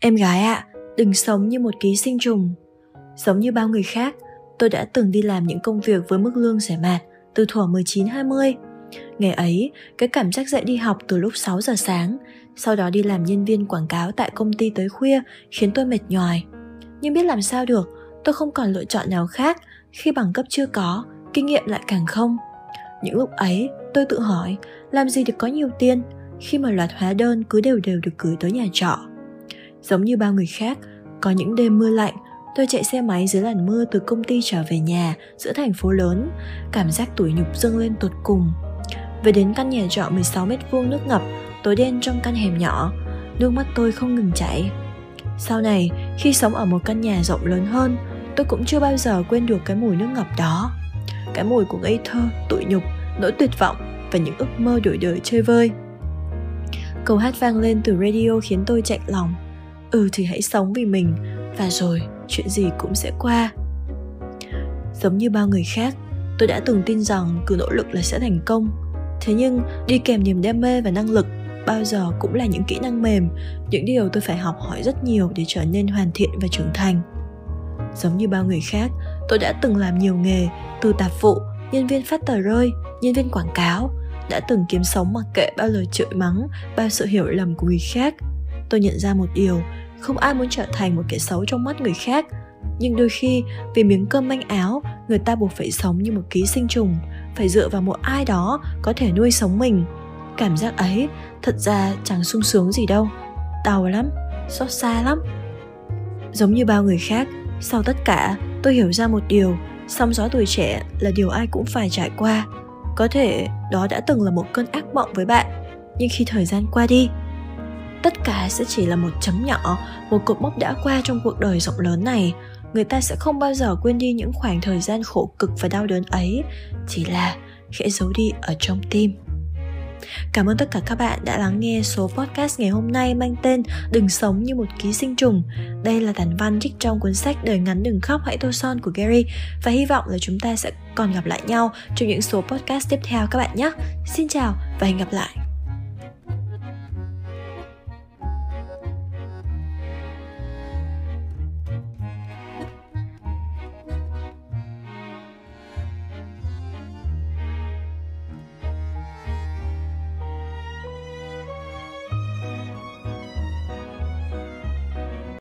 Em gái ạ, à, đừng sống như một ký sinh trùng. Giống như bao người khác, tôi đã từng đi làm những công việc với mức lương rẻ mạt từ thuở 19-20. Ngày ấy, cái cảm giác dậy đi học từ lúc 6 giờ sáng, sau đó đi làm nhân viên quảng cáo tại công ty tới khuya khiến tôi mệt nhòi. Nhưng biết làm sao được, tôi không còn lựa chọn nào khác khi bằng cấp chưa có, kinh nghiệm lại càng không. Những lúc ấy, tôi tự hỏi, làm gì được có nhiều tiền khi mà loạt hóa đơn cứ đều đều được gửi tới nhà trọ. Giống như bao người khác, có những đêm mưa lạnh, tôi chạy xe máy dưới làn mưa từ công ty trở về nhà giữa thành phố lớn, cảm giác tủi nhục dâng lên tột cùng. Về đến căn nhà trọ 16 mét vuông nước ngập, tối đen trong căn hẻm nhỏ, nước mắt tôi không ngừng chảy. Sau này, khi sống ở một căn nhà rộng lớn hơn, tôi cũng chưa bao giờ quên được cái mùi nước ngập đó. Cái mùi của ngây thơ, tủi nhục, nỗi tuyệt vọng và những ước mơ đổi đời chơi vơi. Câu hát vang lên từ radio khiến tôi chạy lòng. Ừ thì hãy sống vì mình, và rồi chuyện gì cũng sẽ qua. Giống như bao người khác, tôi đã từng tin rằng cứ nỗ lực là sẽ thành công. Thế nhưng đi kèm niềm đam mê và năng lực bao giờ cũng là những kỹ năng mềm, những điều tôi phải học hỏi rất nhiều để trở nên hoàn thiện và trưởng thành. Giống như bao người khác, tôi đã từng làm nhiều nghề, từ tạp vụ, nhân viên phát tờ rơi, nhân viên quảng cáo, đã từng kiếm sống mặc kệ bao lời chửi mắng, bao sự hiểu lầm của người khác. Tôi nhận ra một điều, không ai muốn trở thành một kẻ xấu trong mắt người khác, nhưng đôi khi vì miếng cơm manh áo, người ta buộc phải sống như một ký sinh trùng, phải dựa vào một ai đó có thể nuôi sống mình. Cảm giác ấy thật ra chẳng sung sướng gì đâu, đau lắm, xót xa lắm. Giống như bao người khác, sau tất cả, tôi hiểu ra một điều, sóng gió tuổi trẻ là điều ai cũng phải trải qua. Có thể đó đã từng là một cơn ác mộng với bạn, nhưng khi thời gian qua đi, tất cả sẽ chỉ là một chấm nhỏ, một cột mốc đã qua trong cuộc đời rộng lớn này. Người ta sẽ không bao giờ quên đi những khoảng thời gian khổ cực và đau đớn ấy, chỉ là khẽ giấu đi ở trong tim. Cảm ơn tất cả các bạn đã lắng nghe số podcast ngày hôm nay mang tên Đừng sống như một ký sinh trùng. Đây là tản văn trích trong cuốn sách Đời ngắn đừng khóc hãy tô son của Gary và hy vọng là chúng ta sẽ còn gặp lại nhau trong những số podcast tiếp theo các bạn nhé. Xin chào và hẹn gặp lại.